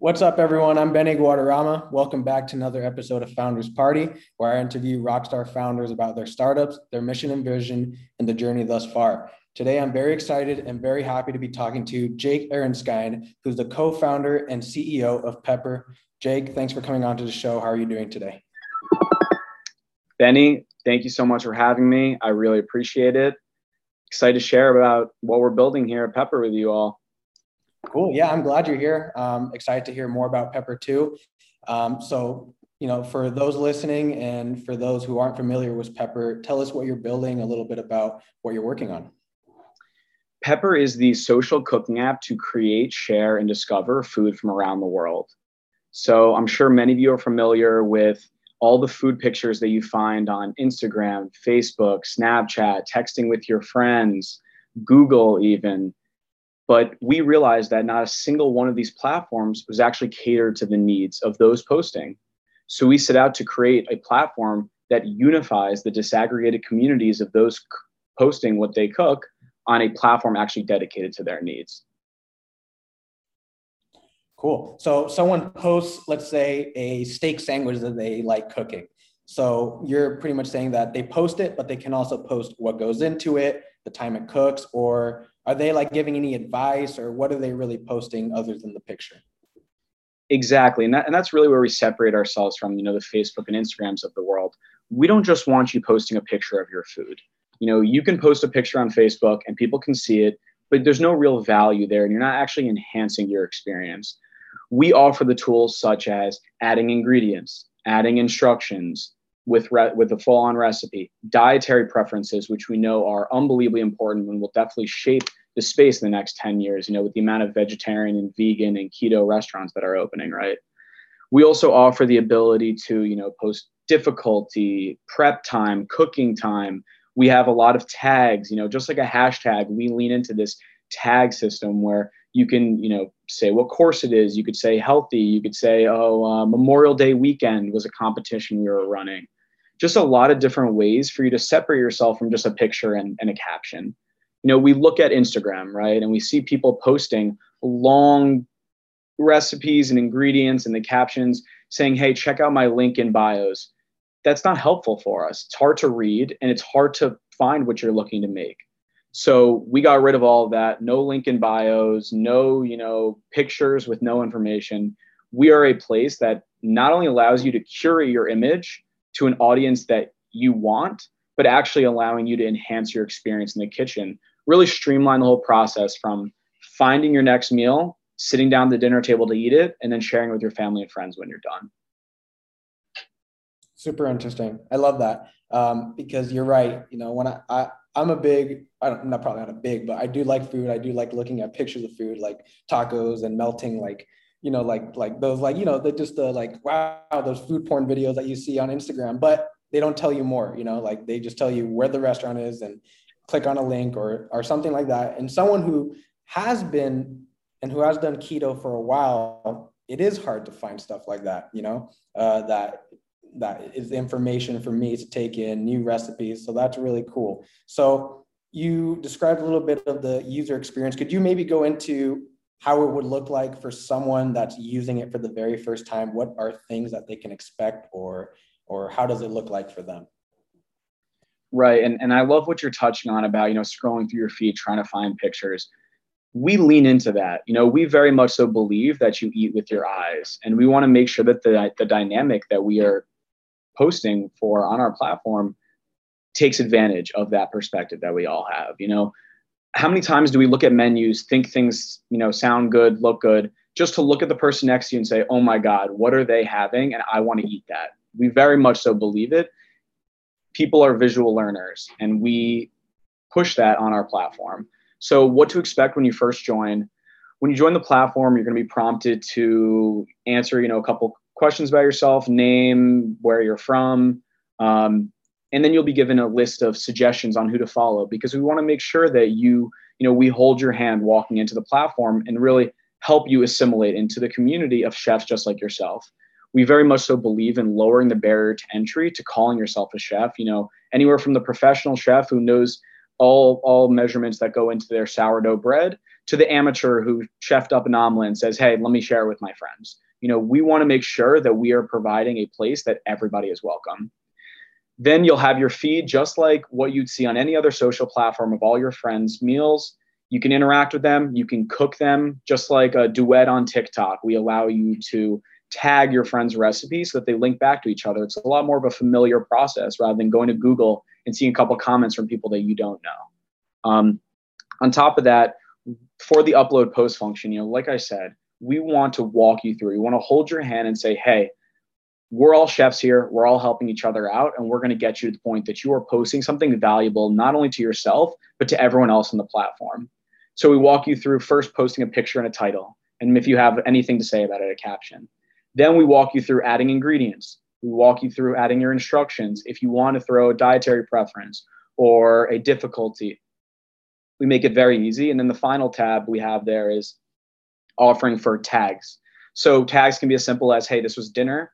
What's up, everyone? I'm Benny Guadarrama. Welcome back to another episode of Founders Party, where I interview rockstar founders about their startups, their mission and vision, and the journey thus far. Today, I'm very excited and very happy to be talking to Jake Aronskind, who's the co founder and CEO of Pepper. Jake, thanks for coming on to the show. How are you doing today? Benny, thank you so much for having me. I really appreciate it. Excited to share about what we're building here at Pepper with you all. Cool. Yeah, I'm glad you're here. Um, excited to hear more about Pepper too. Um, so, you know, for those listening and for those who aren't familiar with Pepper, tell us what you're building, a little bit about what you're working on. Pepper is the social cooking app to create, share, and discover food from around the world. So I'm sure many of you are familiar with all the food pictures that you find on Instagram, Facebook, Snapchat, texting with your friends, Google, even. But we realized that not a single one of these platforms was actually catered to the needs of those posting. So we set out to create a platform that unifies the disaggregated communities of those posting what they cook on a platform actually dedicated to their needs. Cool. So someone posts, let's say, a steak sandwich that they like cooking. So you're pretty much saying that they post it, but they can also post what goes into it, the time it cooks, or are they like giving any advice or what are they really posting other than the picture? Exactly. And, that, and that's really where we separate ourselves from, you know, the Facebook and Instagrams of the world. We don't just want you posting a picture of your food. You know, you can post a picture on Facebook and people can see it, but there's no real value there and you're not actually enhancing your experience we offer the tools such as adding ingredients, adding instructions with re- with a full on recipe, dietary preferences, which we know are unbelievably important and will definitely shape the space in the next 10 years, you know, with the amount of vegetarian and vegan and keto restaurants that are opening, right? We also offer the ability to, you know, post difficulty, prep time, cooking time. We have a lot of tags, you know, just like a hashtag, we lean into this tag system where you can you know say what course it is you could say healthy you could say oh uh, memorial day weekend was a competition we were running just a lot of different ways for you to separate yourself from just a picture and, and a caption you know we look at instagram right? And we see people posting long recipes and ingredients and the captions saying hey check out my link in bios. That's not helpful for us. It's hard to read and it's hard to find what you're looking to make. So we got rid of all of that. No link in bios, no, you know, pictures with no information. We are a place that not only allows you to curate your image to an audience that you want, but actually allowing you to enhance your experience in the kitchen, really streamline the whole process from finding your next meal, sitting down the dinner table to eat it, and then sharing with your family and friends when you're done. Super interesting. I love that um, because you're right. You know, when I, I I'm a big, I I'm not probably not a big, but I do like food. I do like looking at pictures of food, like tacos and melting, like, you know, like, like those, like, you know, they just the like, wow, those food porn videos that you see on Instagram, but they don't tell you more, you know, like they just tell you where the restaurant is and click on a link or, or something like that. And someone who has been and who has done keto for a while, it is hard to find stuff like that, you know, uh, that that is information for me to take in new recipes. So that's really cool. So you described a little bit of the user experience. Could you maybe go into how it would look like for someone that's using it for the very first time? What are things that they can expect or or how does it look like for them? Right. And and I love what you're touching on about, you know, scrolling through your feed, trying to find pictures. We lean into that. You know, we very much so believe that you eat with your eyes. And we want to make sure that the the dynamic that we are posting for on our platform takes advantage of that perspective that we all have you know how many times do we look at menus think things you know sound good look good just to look at the person next to you and say oh my god what are they having and i want to eat that we very much so believe it people are visual learners and we push that on our platform so what to expect when you first join when you join the platform you're going to be prompted to answer you know a couple questions about yourself, name, where you're from, um, and then you'll be given a list of suggestions on who to follow because we want to make sure that you, you know, we hold your hand walking into the platform and really help you assimilate into the community of chefs just like yourself. We very much so believe in lowering the barrier to entry to calling yourself a chef. You know, anywhere from the professional chef who knows all all measurements that go into their sourdough bread to the amateur who chefed up an omelet and says, Hey, let me share it with my friends. You know, we want to make sure that we are providing a place that everybody is welcome. Then you'll have your feed just like what you'd see on any other social platform of all your friends' meals. You can interact with them, you can cook them, just like a duet on TikTok. We allow you to tag your friends' recipes so that they link back to each other. It's a lot more of a familiar process rather than going to Google and seeing a couple comments from people that you don't know. Um, on top of that, for the upload post function, you know, like I said, we want to walk you through. We want to hold your hand and say, hey, we're all chefs here. We're all helping each other out, and we're going to get you to the point that you are posting something valuable not only to yourself, but to everyone else on the platform. So we walk you through first posting a picture and a title, and if you have anything to say about it, a caption. Then we walk you through adding ingredients. We walk you through adding your instructions. If you want to throw a dietary preference or a difficulty, we make it very easy. And then the final tab we have there is offering for tags. So tags can be as simple as, hey, this was dinner,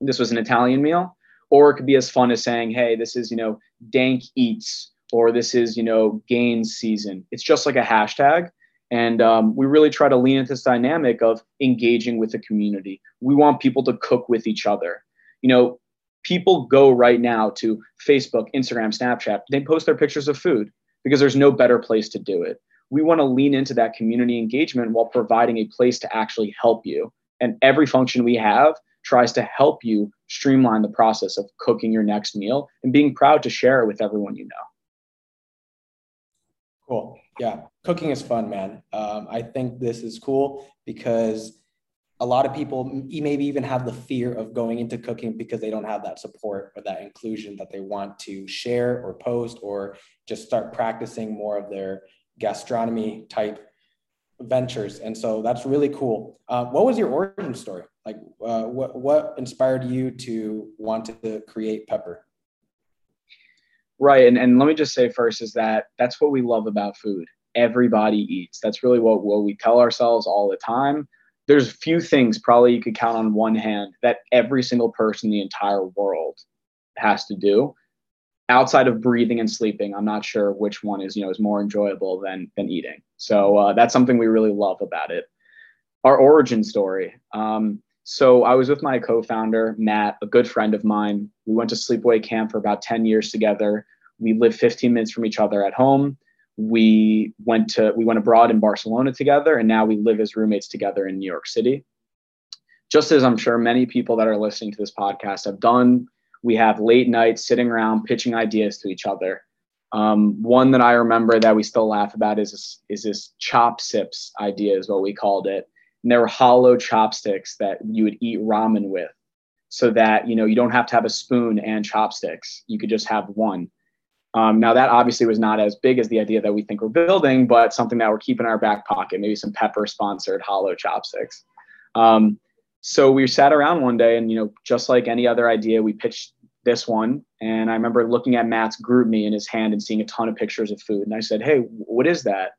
this was an Italian meal, or it could be as fun as saying, hey, this is, you know, dank eats, or this is, you know, gains season. It's just like a hashtag. And um, we really try to lean into this dynamic of engaging with the community. We want people to cook with each other. You know, people go right now to Facebook, Instagram, Snapchat, they post their pictures of food because there's no better place to do it. We want to lean into that community engagement while providing a place to actually help you. And every function we have tries to help you streamline the process of cooking your next meal and being proud to share it with everyone you know. Cool. Yeah, cooking is fun, man. Um, I think this is cool because a lot of people maybe even have the fear of going into cooking because they don't have that support or that inclusion that they want to share or post or just start practicing more of their gastronomy type ventures. And so that's really cool. Uh, what was your origin story? Like, uh, what what inspired you to want to create Pepper? Right, and and let me just say first is that that's what we love about food. Everybody eats. That's really what what we tell ourselves all the time. There's a few things probably you could count on one hand that every single person in the entire world has to do outside of breathing and sleeping, I'm not sure which one is you know is more enjoyable than than eating. So uh, that's something we really love about it. Our origin story. Um, so I was with my co-founder Matt, a good friend of mine. We went to sleepaway camp for about 10 years together. We lived 15 minutes from each other at home. We went to we went abroad in Barcelona together, and now we live as roommates together in New York City. Just as I'm sure many people that are listening to this podcast have done we have late nights sitting around pitching ideas to each other. Um, one that I remember that we still laugh about is this, is this chop sips idea is what we called it. And there were hollow chopsticks that you would eat ramen with, so that you know you don't have to have a spoon and chopsticks. You could just have one. Um, now that obviously was not as big as the idea that we think we're building, but something that we're keeping in our back pocket. Maybe some pepper sponsored hollow chopsticks. Um, so we sat around one day and you know just like any other idea we pitched this one and i remember looking at matt's GroupMe in his hand and seeing a ton of pictures of food and i said hey what is that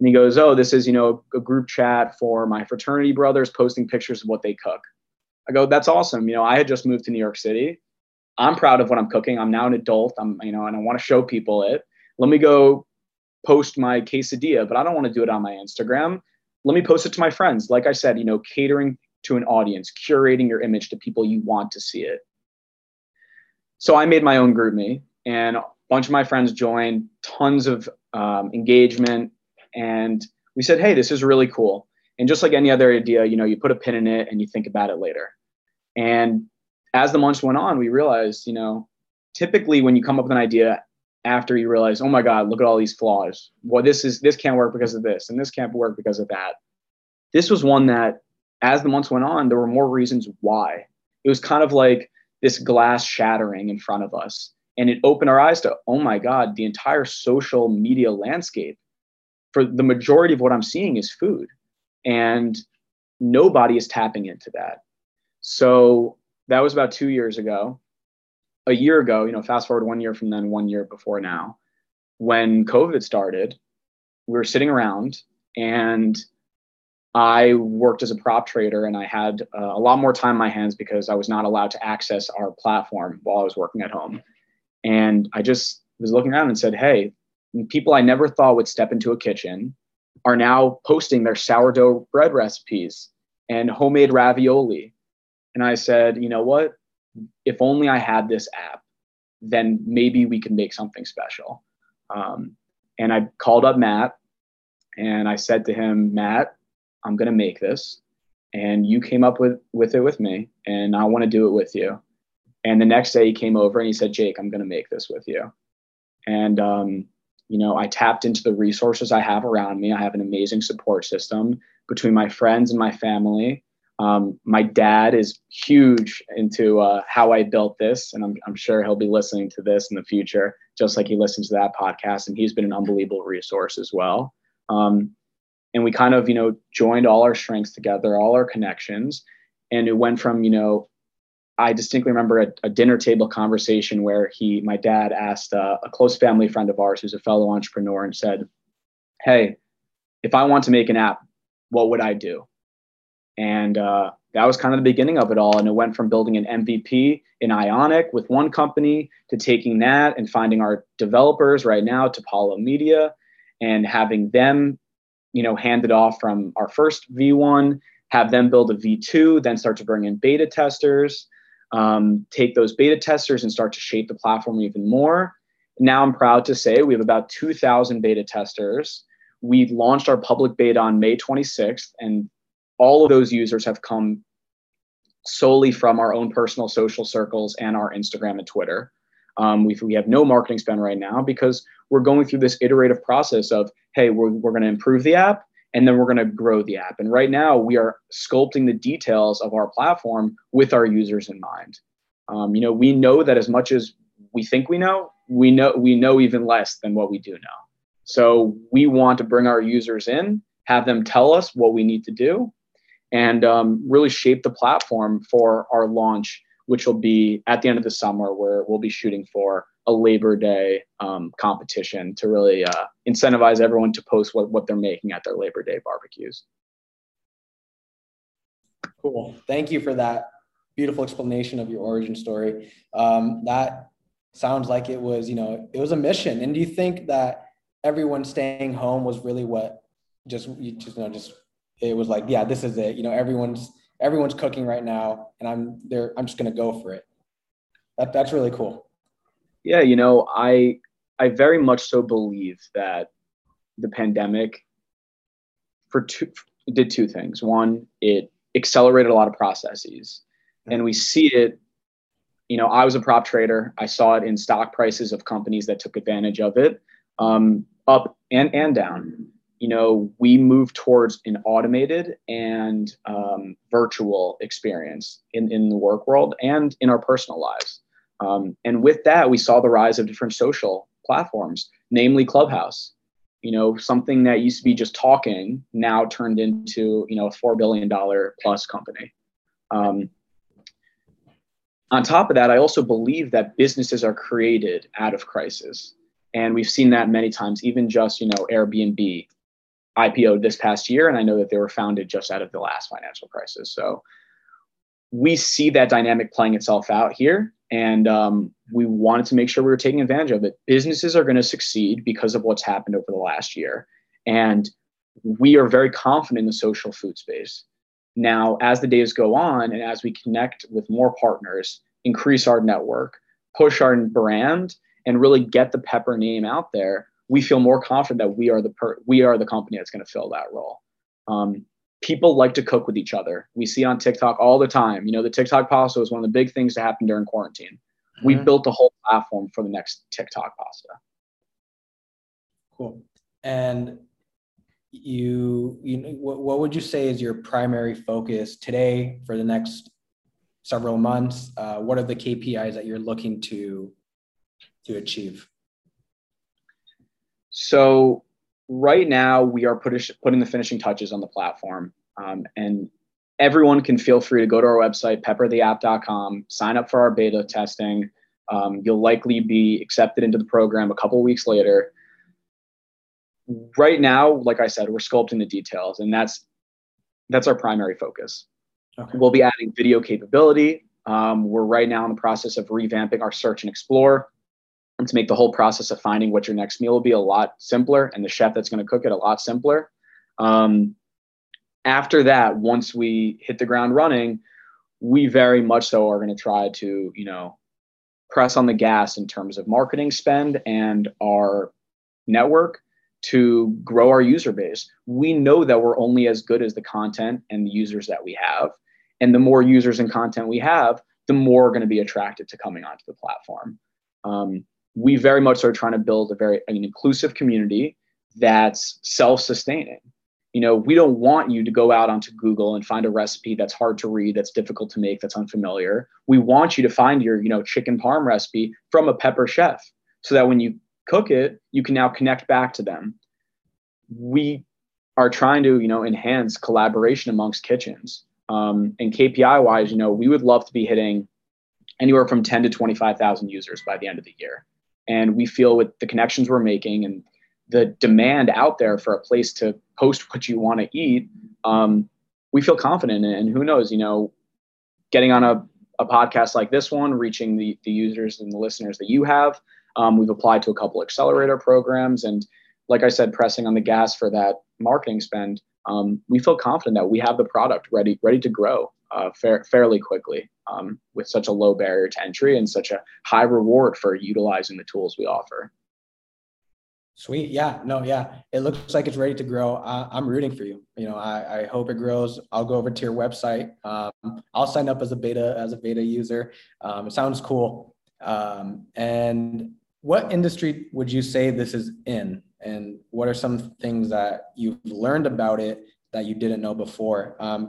and he goes oh this is you know a group chat for my fraternity brothers posting pictures of what they cook. I go that's awesome. You know i had just moved to new york city. I'm proud of what i'm cooking. I'm now an adult. I'm you know and i want to show people it. Let me go post my quesadilla but i don't want to do it on my instagram. Let me post it to my friends. Like i said you know catering to an audience, curating your image to people you want to see it. So I made my own GroupMe, and a bunch of my friends joined, tons of um, engagement, and we said, "Hey, this is really cool." And just like any other idea, you know, you put a pin in it and you think about it later. And as the months went on, we realized, you know, typically when you come up with an idea after you realize, oh my God, look at all these flaws. Well, this is this can't work because of this, and this can't work because of that. This was one that as the months went on, there were more reasons why. It was kind of like this glass shattering in front of us. And it opened our eyes to, oh my God, the entire social media landscape for the majority of what I'm seeing is food. And nobody is tapping into that. So that was about two years ago. A year ago, you know, fast forward one year from then, one year before now, when COVID started, we were sitting around and I worked as a prop trader and I had uh, a lot more time in my hands because I was not allowed to access our platform while I was working at home. And I just was looking around and said, hey, people I never thought would step into a kitchen are now posting their sourdough bread recipes and homemade ravioli. And I said, you know what? If only I had this app, then maybe we can make something special. Um, and I called up Matt and I said to him, Matt, I'm going to make this. And you came up with, with it with me, and I want to do it with you. And the next day he came over and he said, Jake, I'm going to make this with you. And, um, you know, I tapped into the resources I have around me. I have an amazing support system between my friends and my family. Um, my dad is huge into uh, how I built this, and I'm, I'm sure he'll be listening to this in the future, just like he listens to that podcast. And he's been an unbelievable resource as well. Um, and we kind of, you know, joined all our strengths together, all our connections, and it went from, you know, I distinctly remember a, a, dinner table conversation where he, my dad, asked uh, a close family friend of ours who's a fellow entrepreneur and said, "Hey, if I want to make an app, what would I do?" And uh, that was kind of the beginning of it all. And it went from building an MVP in Ionic with one company to taking that and finding our developers right now to Apollo Media and having them, you know, handed off from our first V1, have them build a V2, then start to bring in beta testers um, take those beta testers and start to shape the platform even more. Now I'm proud to say we have about 2,000 beta testers. We launched our public beta on May 26th, and all of those users have come solely from our own personal social circles and our Instagram and Twitter. Um, we, we have no marketing spend right now because we're going through this iterative process of, hey, we're, we're going to improve the app and then we're going to grow the app. And right now, we are sculpting the details of our platform with our users in mind. Um, you know, we know that as much as we think we know, we know we know even less than what we do know. So we want to bring our users in, have them tell us what we need to do, and um, really shape the platform for our launch, which will be at the end of the summer, where we'll be shooting for a Labor Day um, competition to really uh, incentivize everyone to post what, what they're making at their Labor Day barbecues. Cool. Thank you for that beautiful explanation of your origin story. Um, that sounds like it was, you know, it was a mission. And do you think that everyone staying home was really what just you just you know just it was like, yeah, this is it. You know, everyone's everyone's cooking right now, and I'm there. I'm just gonna go for it. That that's really cool. Yeah, you know, I I very much so believe that the pandemic for two did two things. One, it accelerated a lot of processes, and we see it. You know, I was a prop trader. I saw it in stock prices of companies that took advantage of it, um, up and and down. You know, we move towards an automated and um, virtual experience in in the work world and in our personal lives. Um, and with that, we saw the rise of different social platforms, namely Clubhouse. You know, something that used to be just talking now turned into you know a four billion dollar plus company. Um, on top of that, I also believe that businesses are created out of crisis, and we've seen that many times. Even just you know Airbnb IPO this past year, and I know that they were founded just out of the last financial crisis. So we see that dynamic playing itself out here and um, we wanted to make sure we were taking advantage of it. Businesses are going to succeed because of what's happened over the last year, and we are very confident in the social food space. Now, as the days go on, and as we connect with more partners, increase our network, push our brand, and really get the Pepper name out there, we feel more confident that we are the per- we are the company that's going to fill that role. Um, people like to cook with each other. We see on TikTok all the time. You know, the TikTok pasta was one of the big things that happened during quarantine. Mm-hmm. We built a whole platform for the next TikTok pasta. Cool. And you, you know, what, what would you say is your primary focus today for the next several months? Uh, what are the KPIs that you're looking to to achieve? So right now we are put, putting the finishing touches on the platform um, and everyone can feel free to go to our website peppertheapp.com sign up for our beta testing. Um, you'll likely be accepted into the program a couple weeks later. Right now like i said we're sculpting the details and that's that's our primary focus. Okay. we'll be adding video capability. Um, we're right now in the process of revamping our search and explore and to make the whole process of finding what your next meal will be a lot simpler and the chef that's going to cook it a lot simpler. Um, after that, once we hit the ground running, we very much so are going to try to, you know, press on the gas in terms of marketing spend and our network to grow our user base. We know that we're only as good as the content and the users that we have. And the more users and content we have, the more are going to be attracted to coming onto the platform. Um, we very much are trying to build a very an inclusive community that's self-sustaining. You know, we don't want you to go out onto Google and find a recipe that's hard to read, that's difficult to make, that's unfamiliar. We want you to find your, you know, chicken parm recipe from a pepper chef so that when you cook it, you can now connect back to them. We are trying to, you know, enhance collaboration amongst kitchens. Um, and KPI wise, you know, we would love to be hitting anywhere from 10 to 25,000 users by the end of the year. And we feel with the connections we're making and the demand out there for a place to post what you want to eat, um, we feel confident. And who knows, you know, getting on a, a podcast like this one, reaching the, the users and the listeners that you have, um, we've applied to a couple accelerator programs, and like I said, pressing on the gas for that marketing spend. Um, we feel confident that we have the product ready ready to grow uh, fair, fairly quickly um, with such a low barrier to entry and such a high reward for utilizing the tools we offer. Sweet. Yeah. No, yeah. It looks like it's ready to grow. I, am rooting for you. You know, I, I hope it grows. I'll go over to your website. Um, I'll sign up as a beta, as a beta user. Um, it sounds cool. Um, and what industry would you say this is in and what are some things that you've learned about it that you didn't know before. Um,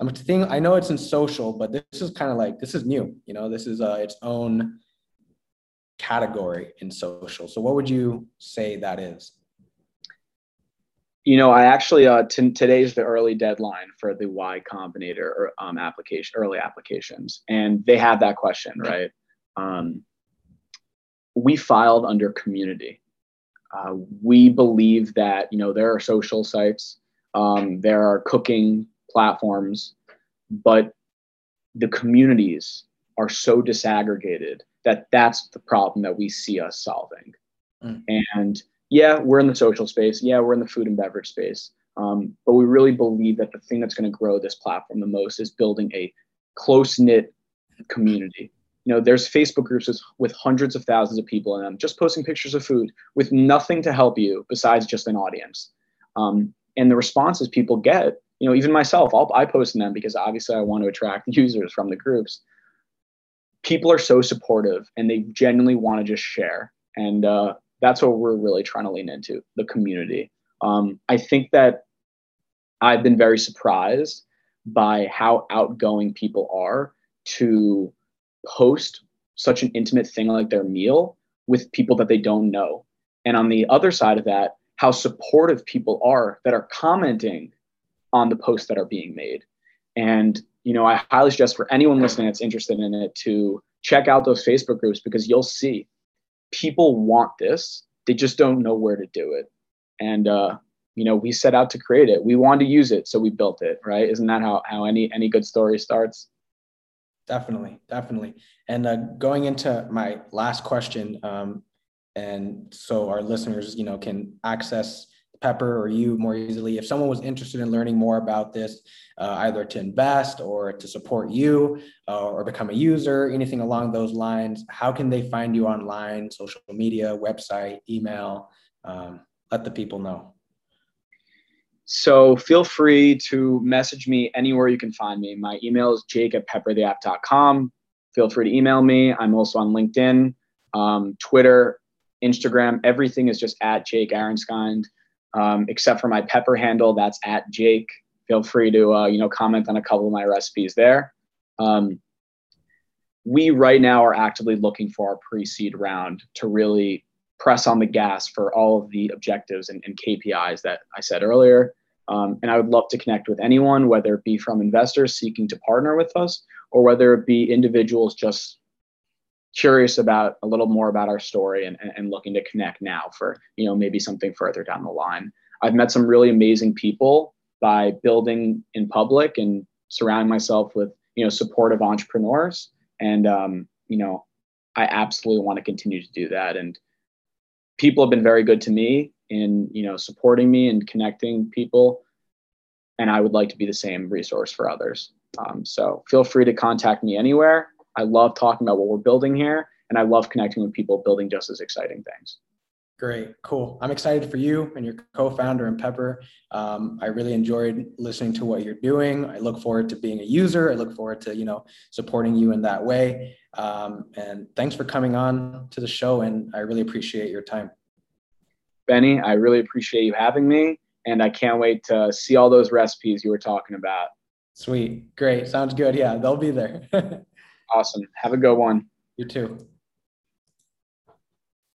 i'm thing i know it's in social but this is kind of like this is new you know? This is uh, its own category in social. So what would you say that is? You know i actually uh, t- today's the early deadline for the y combinator um, application early applications and they have that question right? Um, we filed under community. Uh, we believe that you know there are social sites, um, there are cooking platforms, but the communities are so disaggregated that that's the problem that we see us solving. Mm. And yeah, we're in the social space. Yeah, we're in the food and beverage space. Um, but we really believe that the thing that's going to grow this platform the most is building a close knit community you know there's facebook groups with, with hundreds of thousands of people in them just posting pictures of food with nothing to help you besides just an audience um, and the responses people get you know even myself I'll, i post in them because obviously i want to attract users from the groups. People are so supportive and they genuinely want to just share. And uh, that's what we're really trying to lean into the community. Um, i think that i've been very surprised by how outgoing people are to post such an intimate thing like their meal with people that they don't know. And on the other side of that, how supportive people are that are commenting on the posts that are being made. And, you know, I highly suggest for anyone listening that's interested in it to check out those Facebook groups because you'll see people want this. They just don't know where to do it. And, uh, you know, we set out to create it. We wanted to use it, so we built it, right? Isn't that how, how any any good story starts? Definitely, definitely. And uh, going into my last question, um, and so our listeners, you know, can access Pepper or you more easily. If someone was interested in learning more about this, uh, either to invest or to support you uh, or become a user, anything along those lines, how can they find you online, social media, website, email? Um, let the people know. So feel free to message me anywhere you can find me. My email is jake at peppertheapp.com. Feel free to email me. I'm also on LinkedIn, um, Twitter, Instagram. Everything is just at Jake Aronskind, um, except for my Pepper handle. That's at Jake. Feel free to uh, you know comment on a couple of my recipes there. Um, we right now are actively looking for our pre-seed round to really press on the gas for all of the objectives and, and KPIs that I said earlier. Um, and I would love to connect with anyone, whether it be from investors seeking to partner with us or whether it be individuals just curious about a little more about our story and, and looking to connect now for, you know, maybe something further down the line. I've met some really amazing people by building in public and surrounding myself with, you know, supportive entrepreneurs. And, um, you know, I absolutely want to continue to do that. And people have been very good to me in you know supporting me and connecting people and i would like to be the same resource for others um, so feel free to contact me anywhere i love talking about what we're building here and i love connecting with people building just as exciting things Great, cool. I'm excited for you and your co-founder and Pepper. Um, I really enjoyed listening to what you're doing. I look forward to being a user. I look forward to you know supporting you in that way. Um, and thanks for coming on to the show. And I really appreciate your time. Benny, I really appreciate you having me, and I can't wait to see all those recipes you were talking about. Sweet, great, sounds good. Yeah, they'll be there. awesome. Have a good one. You too.